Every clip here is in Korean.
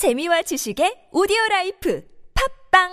재미와 지식의 오디오 라이프 팝빵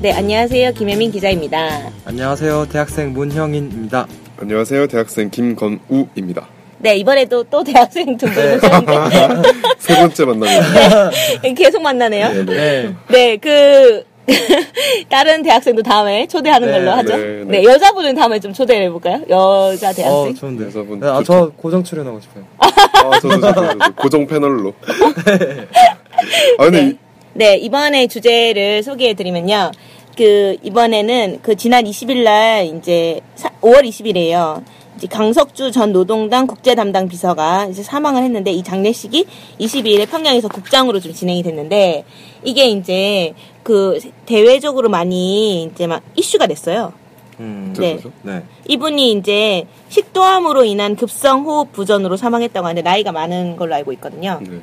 네, 안녕하세요. 김혜민 기자입니다. 안녕하세요. 대학생 문형인입니다. 안녕하세요. 대학생 김건우입니다. 네, 이번에도 또 대학생 두분 오셨는데 세 번째 만남입니다. 계속 만나네요. 네, 네. 네. 네, 그 다른 대학생도 다음에 초대하는 네, 걸로 하죠. 네, 네, 네. 여자분은 다음에 좀 초대를 해볼까요? 여자 어, 대학생. 좋은데. 여자분 네, 아. 저 고정 출연하고 싶어요. 아, 저도, 저도, 저도 고정 패널로. 아, 근데 네. 이- 네, 이번에 주제를 소개해드리면요. 그, 이번에는 그 지난 20일 날 이제 사- 5월 20일이에요. 강석주 전 노동당 국제 담당 비서가 이제 사망을 했는데 이 장례식이 22일에 평양에서 국장으로 좀 진행이 됐는데 이게 이제 그 대외적으로 많이 이제 막 이슈가 됐어요. 음, 네. 그죠? 네. 이분이 이제 식도암으로 인한 급성 호흡 부전으로 사망했다고 하는데 나이가 많은 걸로 알고 있거든요. 네.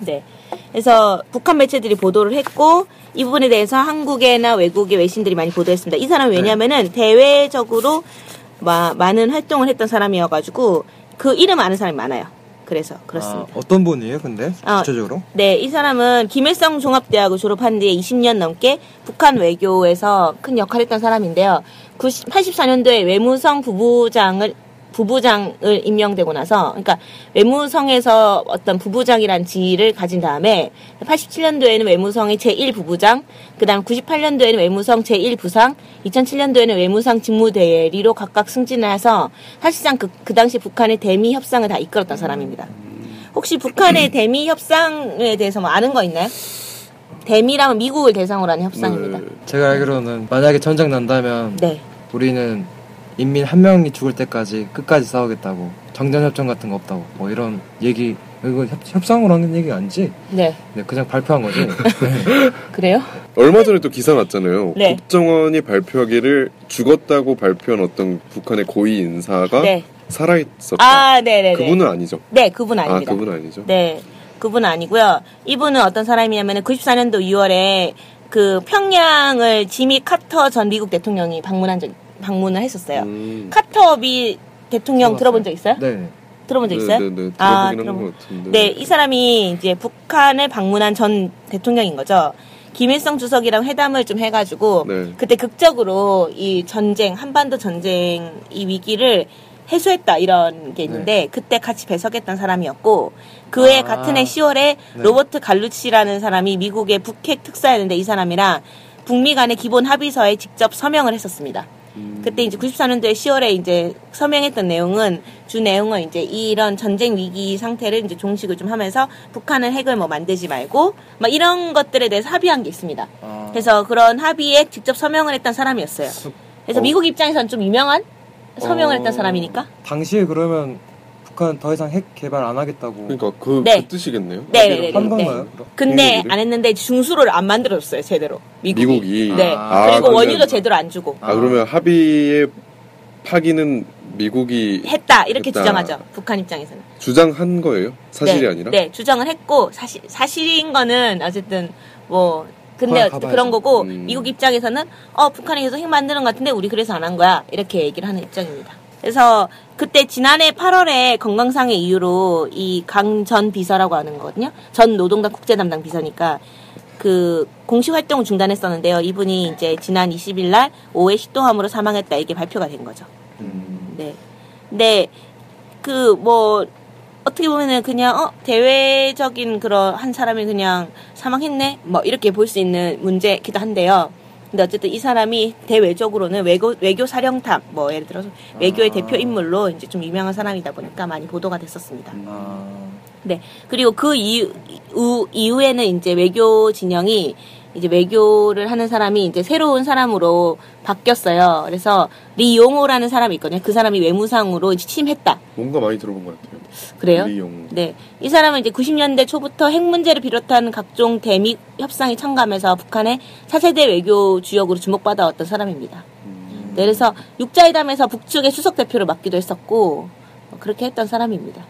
네. 그래서 북한 매체들이 보도를 했고 이 부분에 대해서 한국이나 외국의 외신들이 많이 보도했습니다. 이 사람은 왜냐면은 대외적으로 마- 많은 활동을 했던 사람이어가지고 그 이름 아는 사람이 많아요. 그래서 그렇습니다. 아, 어떤 분이에요, 근데? 아, 구체적으로? 네, 이 사람은 김일성 종합대학을 졸업한 뒤에 20년 넘게 북한 외교에서 큰 역할을 했던 사람인데요. 90, 84년도에 외무성 부부장을 부부장을 임명되고 나서 그러니까 외무성에서 어떤 부부장이란 지위를 가진 다음에 87년도에는 외무성의 제1부부장, 그다음 98년도에는 외무성 제1부상, 2007년도에는 외무성 직무대리로 각각 승진을 해서 사실상 그, 그 당시 북한의 대미 협상을 다 이끌었던 사람입니다. 혹시 북한의 대미 협상에 대해서 뭐 아는 거 있나요? 대미라면 미국을 대상으로 하는 협상입니다. 네. 제가 알기로는 만약에 전쟁 난다면 네. 우리는 인민 한 명이 죽을 때까지 끝까지 싸우겠다고 정전협정 같은 거 없다고 뭐 이런 얘기 이거 협, 협상으로 하는 얘기 아니지? 네. 네, 그냥 발표한 거지. 그래요? 얼마 전에 또 기사 났잖아요. 네. 국정원이 발표하기를 죽었다고 발표한 어떤 북한의 고위 인사가 네. 살아있었다. 아, 네네네. 그분은 아니죠. 네, 그분 아, 아닙니다. 그분 아니죠. 네, 그분 아니고요. 이분은 어떤 사람이냐면 94년도 6월에 그 평양을 지미 카터 전 미국 대통령이 방문한 적 방문을 했었어요. 음. 카터비 대통령 들어본 적 있어요? 네. 들어본 적 있어요? 네, 네, 네. 아, 들어본-. 네, 이 사람이 이제 북한을 방문한 전 대통령인 거죠. 김일성 주석이랑 회담을 좀 해가지고 네. 그때 극적으로 이 전쟁 한반도 전쟁 이 위기를 해소했다 이런 게 있는데 그때 같이 배석했던 사람이었고 그해 아. 같은 해 10월에 네. 로버트 갈루치라는 사람이 미국의 북핵 특사였는데 이 사람이랑 북미 간의 기본 합의서에 직접 서명을 했었습니다. 음. 그때 이제 94년도에 10월에 이제 서명했던 내용은 주 내용은 이제 이런 전쟁 위기 상태를 이제 종식을 좀 하면서 북한은 핵을 뭐 만들지 말고 막 이런 것들에 대해서 합의한 게 있습니다. 아, 그래서 그런 합의에 직접 서명을 했던 사람이었어요. 그래서 어. 미국 입장에서는 좀 유명한 서명을 어. 했던 사람이니까. 당시에 그러면 북한 더 이상 핵 개발 안 하겠다고 그러니까 그, 네. 그 뜻이겠네요. 네, 네, 네, 한 네. 건가요? 근데 미국이? 안 했는데 중수를 안 만들어줬어요 제대로. 미국이. 미국이. 네. 아, 그리고 그러면- 원유도 제대로 안 주고 아, 그러면 합의의 파기는 미국이 했다 이렇게 했다. 주장하죠. 북한 입장에서는. 주장한 거예요? 사실이 네, 아니라? 네, 주장을 했고 사실 사실인 거는 어쨌든 뭐 근데 가봐야죠. 그런 거고 음. 미국 입장에서는 어 북한이 계속 핵 만드는 것 같은데 우리 그래서 안 한 거야 이렇게 얘기를 하는 입장입니다. 그래서 그때 지난해 8월에 건강상의 이유로 이 강 전 비서라고 하는 거거든요. 전 노동당 국제 담당 비서니까 그 공식 활동을 중단했었는데요. 이분이 이제 지난 20일 날 오해 식도암으로 사망했다 이게 발표가 된 거죠. 음, 네. 근데 그 뭐 어떻게 보면은 그냥 어 대외적인 그런 한 사람이 그냥 사망했네 뭐 이렇게 볼 수 있는 문제기도 한데요. 근데 어쨌든 이 사람이 대외적으로는 외교 외교 사령탑 뭐 예를 들어서 외교의 아. 대표 인물로 이제 좀 유명한 사람이다 보니까 많이 보도가 됐었습니다. 아, 네. 그리고 그 이후, 우- 이후에는 이제 외교 진영이 이제 외교를 하는 사람이 이제 새로운 사람으로 바뀌었어요. 그래서 리용호라는 사람이 있거든요. 그 사람이 외무상으로 취임했다. 뭔가 많이 들어본 것 같아요. 그래요? 리용. 네. 이 사람은 이제 90년대 초부터 핵 문제를 비롯한 각종 대미 협상에 참가하면서 북한의 차세대 외교 주역으로 주목받아왔던 사람입니다. 네, 그래서 육자회담에서 북측의 수석 대표를 맡기도 했었고, 뭐 그렇게 했던 사람입니다.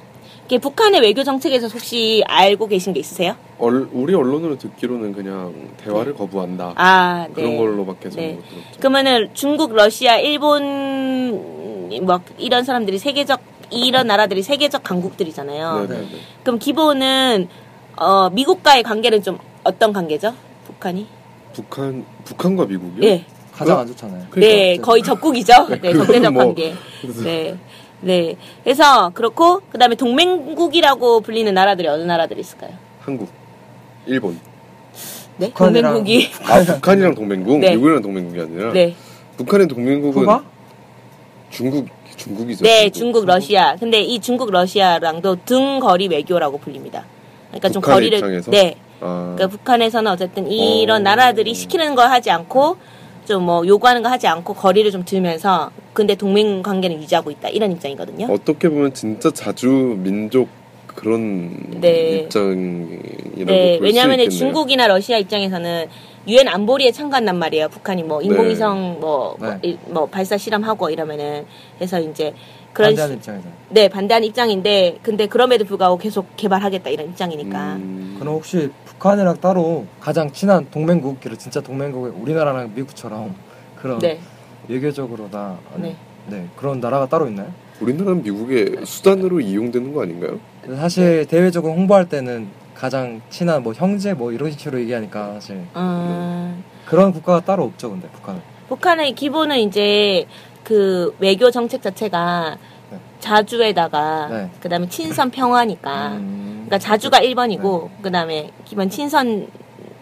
북한의 외교 정책에서 혹시 알고 계신 게 있으세요? 얼, 우리 언론으로 듣기로는 그냥 대화를 거부한다. 아, 네. 그런 걸로밖에 저는 네. 못 들었죠. 그러면은 중국, 러시아, 일본 뭐 이런 사람들이 세계적 이런 나라들이 세계적 강국들이잖아요. 네네네. 그럼 기본은 어, 미국과의 관계는 좀 어떤 관계죠? 북한이? 북한 북한과 미국이요? 네. 가장 안 좋잖아요. 네, 거의 적국이죠. 네, 적대적 뭐- 관계. 네. 네. 그래서 그렇고 그다음에 동맹국이라고 불리는 나라들이 어느 나라들이 있을까요? 한국, 일본. 네. 북한이랑- 동맹국이 아 북한이랑 동맹국, 네. 미국이랑 동맹국이 아니라 네. 북한의 동맹국은 쿠바? 중국 중국이죠. 네, 중국, 러시아. 근데 이 중국, 러시아랑도 등거리 외교라고 불립니다. 그러니까 좀 북한의 거리를 입장에서? 네. 아, 그러니까 북한에서는 어쨌든 이런 어. 나라들이 시키는 거 하지 않고 좀 뭐 요구하는 거 하지 않고 거리를 좀 두면서 근데 동맹 관계는 유지하고 있다 이런 입장이거든요. 어떻게 보면 진짜 자주 민족 그런 네. 입장이라고 네, 볼수 왜냐하면. 중국이나 러시아 입장에서는 유엔 안보리에 참가한단 말이에요. 북한이 뭐 인공위성 뭐, 네. 이- 뭐 발사 실험하고 이러면은 해서 이제 그런 반대하는 시- 입장에서. 네 반대하는 입장인데 근데 그럼에도 불구하고 계속 개발하겠다 이런 입장이니까 음, 그럼 혹시 북한이랑 따로 가장 친한 동맹국끼리 진짜 동맹국이 우리나라랑 미국처럼 그런 네, 외교적으로 다 네. 네, 그런 나라가 따로 있나요? 우리나라는 미국의 수단으로 이용되는 거 아닌가요? 사실 대외적으로 홍보할 때는 가장 친한 뭐 형제 뭐 이런 식으로 얘기하니까 사실. 음, 그런 국가가 따로 없죠 근데 북한은. 북한의 기본은 이제 그 외교 정책 자체가 네. 자주에다가 네. 그다음에 친선 평화니까. 음, 그러니까 자주가 1번이고 그다음에 기본 친선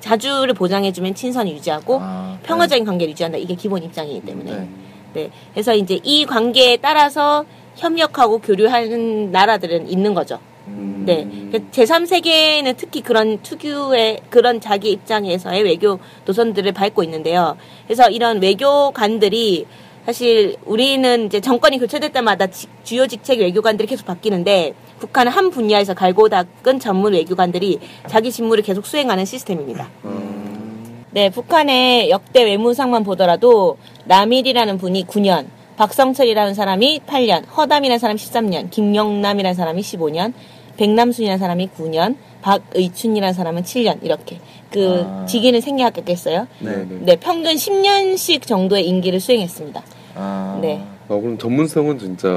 자주를 보장해주면 친선을 유지하고 아, 평화적인 관계를 유지한다. 이게 기본 입장이기 때문에. 네. 네. 그래서 이제 이 관계에 따라서 협력하고 교류하는 나라들은 있는 거죠. 음, 네. 제3세계는 특히 그런 특유의 그런 자기 입장에서의 외교 노선들을 밟고 있는데요. 그래서 이런 외교관들이 사실 우리는 이제 정권이 교체될 때마다 지- 주요 직책 외교관들이 계속 바뀌는데 북한은 한 분야에서 갈고 닦은 전문 외교관들이 자기 직무를 계속 수행하는 시스템입니다. 음, 네, 북한의 역대 외무상만 보더라도 남일이라는 분이 9년, 박성철이라는 사람이 8년, 허담이라는 사람이 13년, 김영남이라는 사람이 15년, 백남순이라는 사람이 9년, 박의춘이라는 사람은 7년 이렇게 그 아. 직위는 생략했겠어요. 네. 네. 네, 평균 10년씩 정도의 임기를 수행했습니다. 아, 네. 아, 그럼 전문성은 진짜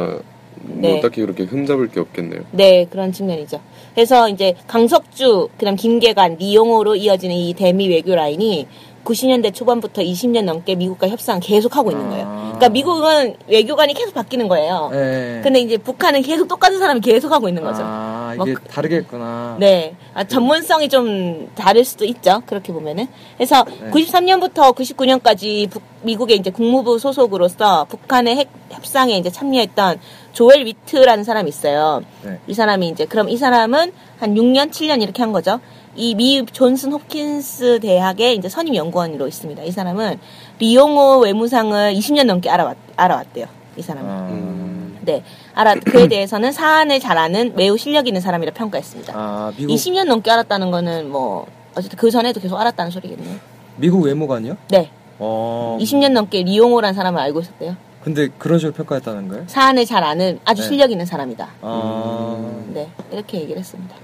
뭐 네. 딱히 그렇게 흠잡을 게 없겠네요. 네, 그런 측면이죠. 그래서 이제 강석주, 그다음 김계관, 리용호로 이어지는 이 대미 외교 라인이 90년대 초반부터 20년 넘게 미국과 협상 계속 하고 있는 거예요. 아. 그러니까 미국은 외교관이 계속 바뀌는 거예요. 네. 근데 이제 북한은 계속 똑같은 사람이 계속 하고 있는 거죠. 아뭐 이게 그- 다르겠구나. 네. 아, 전문성이 좀 다를 수도 있죠. 그렇게 보면은. 그래서 네. 93년부터 99년까지 미국의 이제 국무부 소속으로서 북한의 핵 협상에 이제 참여했던 조엘 위트라는 사람이 있어요. 네. 이 사람이 이제 그럼 이 사람은 한 6년, 7년 이렇게 한 거죠. 이 미 존슨 홉킨스 대학의 이제 선임 연구원으로 있습니다. 이 사람은 리용호 외무상을 20년 넘게 알아왔, 알아왔대요. 이 사람은. 아, 음. 네. 알아, 그에 대해서는 사안을 잘 아는 매우 실력 있는 사람이라 평가했습니다. 아 미국 20년 넘게 알았다는 거는 뭐, 어쨌든 그 전에도 계속 알았다는 소리겠네요. 미국 외무관이요? 네. 어. 20년 넘게 리용호라는 사람을 알고 있었대요. 근데 그런 식으로 평가했다는 거예요? 사안을 잘 아는 아주 네. 실력 있는 사람이다. 아. 네. 이렇게 얘기를 했습니다.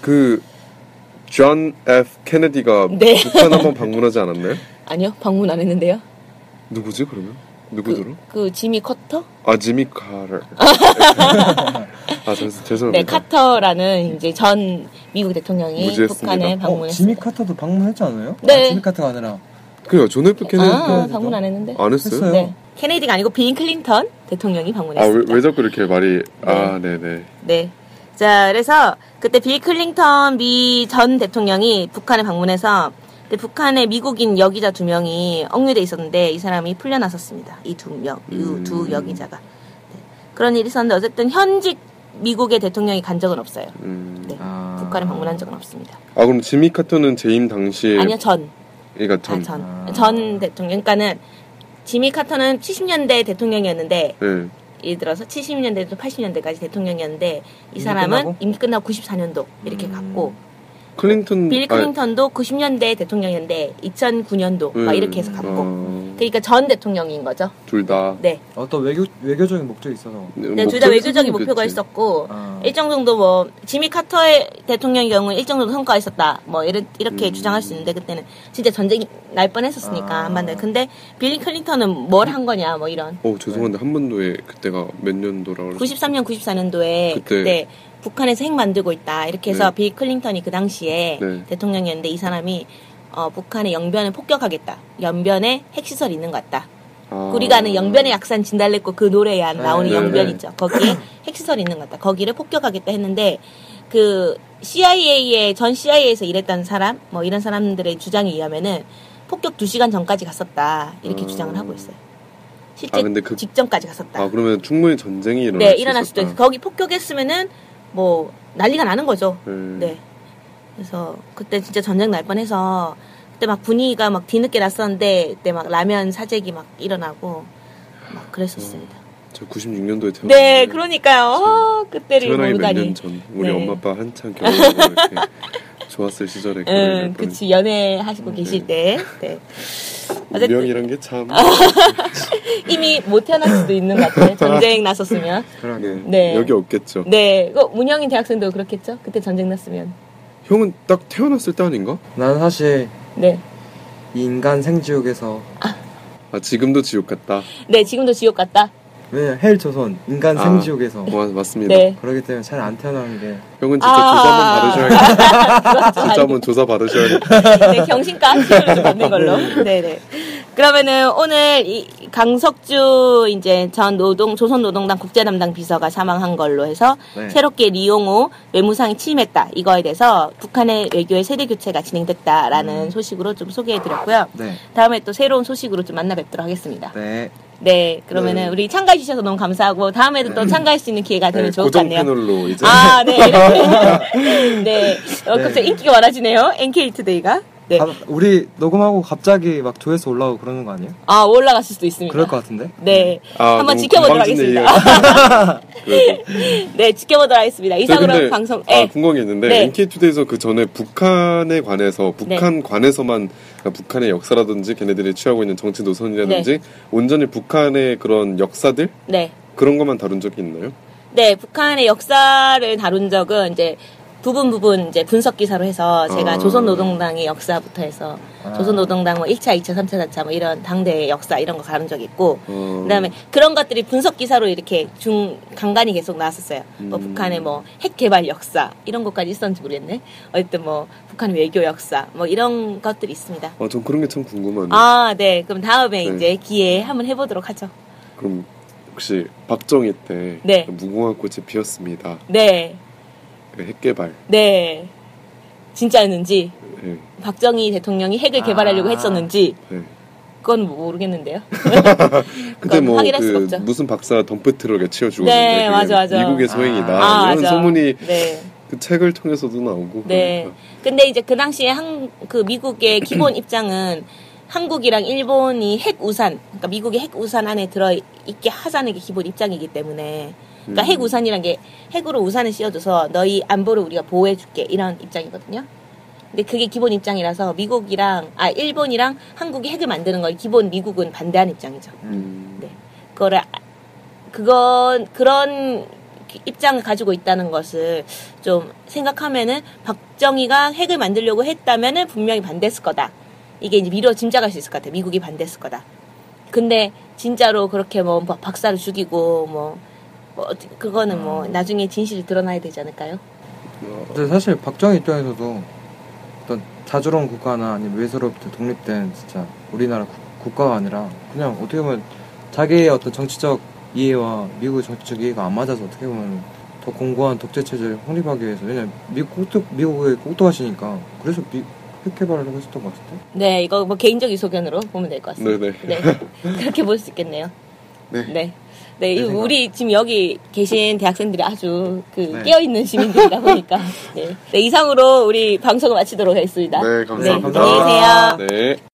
그 존 F 케네디가 네. 북한 한번 방문하지 않았나요? 아니요. 방문 안 했는데요. 누구지 그러면? 누구더라? 그 지미 카터? 아 지미 카터를. 아 죄- 네, 죄송 합니다. 카터라는 이제 전 미국 대통령이 무지했습니다. 북한에 어, 지미 방문했습니다. 카터도 방문했지 않아요? 네. 아, 지미 카터가 아니라 그래요. 존 F 케네디 아, 방문 안 했는데. 안 했어요? 했어요. 네. 케네디가 아니고 빌 클린턴 대통령이 아왜 방문했습니다. 왜 자꾸 이렇게 말이 아 네 네. 네. 자, 그래서 그때 빌 클린턴 미 전 대통령이 북한에 방문해서 근데 북한의 미국인 여기자 두 명이 억류돼 있었는데 이 사람이 풀려났었습니다. 이 두 명, 이두 음. 여기자가. 네. 그런 일이 있었는데 어쨌든 현직 미국의 대통령이 간 적은 없어요. 음. 네. 아. 북한에 방문한 적은 없습니다. 아 그럼 지미 카터는 재임 당시에 아니요, 전. 그러니까 아, 전. 전. 아. 전 대통령. 그러니까는 지미 카터는 70년대 대통령이었는데 네. 예를 들어서 70년대부터 80년대까지 대통령이었는데 이 사람은 끝나고? 임기 끝나고 94년도 이렇게 음. 갔고 클린턴 빌 아, 클린턴도 90년대 대통령이었는데 2009년도 막 음, 이렇게 해서 갔고 어, 그러니까 전 대통령인 거죠. 둘 다. 네. 어떤 외교 외교적인 목적이 있어서 네, 둘 다 외교적인 목표가 있었고 아. 일정 정도 뭐 지미 카터의 대통령의 경우는 일정 정도 성과가 있었다. 뭐 이렇게, 이렇게 음. 주장할 수 있는데 그때는 진짜 전쟁이 날 뻔했었으니까 아. 안 만날. 근데 빌리 클린턴은 뭘 한 거냐 뭐 이런. 어 죄송한데 한반도에 그때가 몇 년도라고 그러죠? 93년 94년도에 그때. 그때, 북한에서 핵 만들고 있다 이렇게 해서 네. 빌 클린턴이 그 당시에 네. 대통령이었는데 이 사람이 어, 북한의 영변을 폭격하겠다. 연변에 핵시설 있는 것 같다. 아. 우리가 아는 영변의 약산 진달래꽃 그 노래에 네, 나오는 네, 영변 네. 있죠. 거기에 핵시설이 있는 것 같다. 거기를 폭격하겠다 했는데 그 CIA의 전 CIA에서 일했던 사람 뭐 이런 사람들의 주장에 의하면은 폭격 2시간 전까지 갔었다. 이렇게 음. 주장을 하고 있어요. 실제 아, 근데 그- 직전까지 갔었다. 아 그러면 충분히 전쟁이 일어날 네, 수 일어날 수도. 있고 거기 폭격했으면은 뭐 난리가 나는 거죠. 네. 네. 그래서 그때 진짜 전쟁 날 뻔해서 그때 막 분위기가 막 뒤늦게 났었는데 그때 막 라면 사재기 막 일어나고 막 그랬었습니다. 저 96년도에 태어났는데 네, 그러니까요. 아, 그때를 태어나기 몇 모르다니. 년전 우리 네. 엄마 아빠 한창 결혼하고 이렇게 좋았을 시절에 응, 할 뻔했- 그치 연애 하시고 네. 계실 때. 네. 운명이란 게 참. 이미 못 태어날 수도 있는 것 같아요. 전쟁 났었으면. 그러게. 네. 여기 없겠죠. 네, 그 문영인 대학생도 그렇겠죠. 그때 전쟁 났으면. 형은 딱 태어났을 때 아닌가? 나는 사실 네. 이 인간 생지옥에서 아 지금도 지옥 같다. 네, 지금도 지옥 같다. 왜냐 헬 조선 인간 아. 생지옥에서 와, 맞습니다. 네. 그러기 때문에 차라리 안 태어나는 게 형은 진짜 아. 조사 한번 받으셔야겠다. 진짜 아니, 한번 조사 받으셔야겠다. 네, 경신과 치료를 좀 받는 걸로. 네 네. 그러면은 오늘 이 강석주 이제 전 노동 조선 노동당 국제 담당 비서가 사망한 걸로 해서 네. 새롭게 리용호 외무상이 취임했다 이거에 대해서 북한의 외교의 세대 교체가 진행됐다라는 음. 소식으로 좀 소개해드렸고요. 네. 다음에 또 새로운 소식으로 좀 만나 뵙도록 하겠습니다. 네. 네, 그러면은 네. 우리 참가해 주셔서 너무 감사하고 다음에도 또 참가할 수 있는 기회가 되면 네, 좋을 것 고정 같네요. 패널로 이제 아, 네. 네. 어, 갑자기 인기가 많아지네요. NK 투데이가. 네. 아, 우리 녹음하고 갑자기 막 조회수 올라오고 그러는 거 아니에요? 아, 올라갔을 수도 있습니다. 그럴 것 같은데? 네. 아, 한번 너무 지켜보도록 하겠습니다. 네, 지켜보도록 하겠습니다. 네, 이상으로 근데, 방송, 아, 네. 궁금한 게 있는데 네. NK투데이에서 그 전에 북한에 관해서 북한 관해서만 그러니까 북한의 역사라든지 걔네들이 취하고 있는 정치 노선이라든지 온전히 북한의 그런 역사들 네. 그런 것만 다룬 적이 있나요? 네, 북한의 역사를 다룬 적은 이제 부분 부분 이제 분석 기사로 해서 제가 아. 조선노동당의 역사부터 해서 아. 조선노동당 뭐 1차, 2차, 3차, 4차 뭐 이런 당대의 역사 이런 거 다룬 적이 있고 어, 그다음에 그런 것들이 분석 기사로 이렇게 중 간간히 계속 나왔었어요. 뭐 음. 북한의 뭐 핵 개발 역사 이런 것까지 있었는지 모르겠네. 어쨌든 뭐 북한 외교 역사 뭐 이런 것들이 있습니다. 아, 전 그런 게 참 궁금하네요. 아, 네. 그럼 다음에 네. 이제 기회에 한번 해 보도록 하죠. 그럼 혹시 박정희 때 네. 무궁화 꽃이 피었습니다. 네, 그 핵개발. 네. 진짜였는지 네, 박정희 대통령이 핵을 개발하려고 아. 했었는지 네. 그건 모르겠는데요. 그때 뭐 그. 무슨 박사 덤프 트럭에 치워 죽었는데 네, 맞아, 맞아. 미국의 소행이다 아, 이런 맞아. 소문이 네. 그 책을 통해서도 나오고 네. 그러니까. 근데 이제 그 당시에 한, 그 미국의 기본 입장은 한국이랑 일본이 핵 우산, 그러니까 미국의 핵 우산 안에 들어 있게 하자는 게 기본 입장이기 때문에. 그러니까 음. 핵 우산이란 게 핵으로 우산을 씌워줘서 너희 안보를 우리가 보호해줄게 이런 입장이거든요. 근데 그게 기본 입장이라서 미국이랑 아 일본이랑 한국이 핵을 만드는 걸 기본 미국은 반대하는 입장이죠. 음. 네. 그거를 아- 그건 그런 입장을 가지고 있다는 것을 좀 생각하면은 박정희가 핵을 만들려고 했다면은 분명히 반대했을 거다. 이게 이제 미뤄 짐작할 수 있을 것 같아. 미국이 반대했을 거다. 근데 진짜로 그렇게 뭐 박- 박사를 죽이고 뭐, 뭐 그거는 뭐 나중에 진실이 드러나야 되지 않을까요? 어, 근데 사실 박정희 입장에서도 어떤 자주로운 국가나 아니면 외세로부터 독립된 진짜 우리나라 국- 국가가 아니라 그냥 어떻게 보면 자기의 어떤 정치적 이해와 미국의 정치적 이해가 안 맞아서 어떻게 보면 더 공고한 독재 체제를 확립하기 위해서 왜냐면 미국 꼭두, 미국의 꼭두하시니까 그래서 미, 핵 개발하려고 했었던 것 같은데 네, 이거 뭐 개인적인 소견으로 보면 될 것 같습니다. 네네. 네. 그렇게 볼 수 있겠네요. 네. 네. 네, 생각. 우리 지금 여기 계신 대학생들이 아주 그 네. 깨어있는 시민들이다 보니까. 네. 네, 이상으로 우리 방송을 마치도록 하겠습니다. 네, 감사합니다. 안녕히 계세요. 네.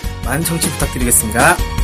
많은 청취 부탁드리겠습니다.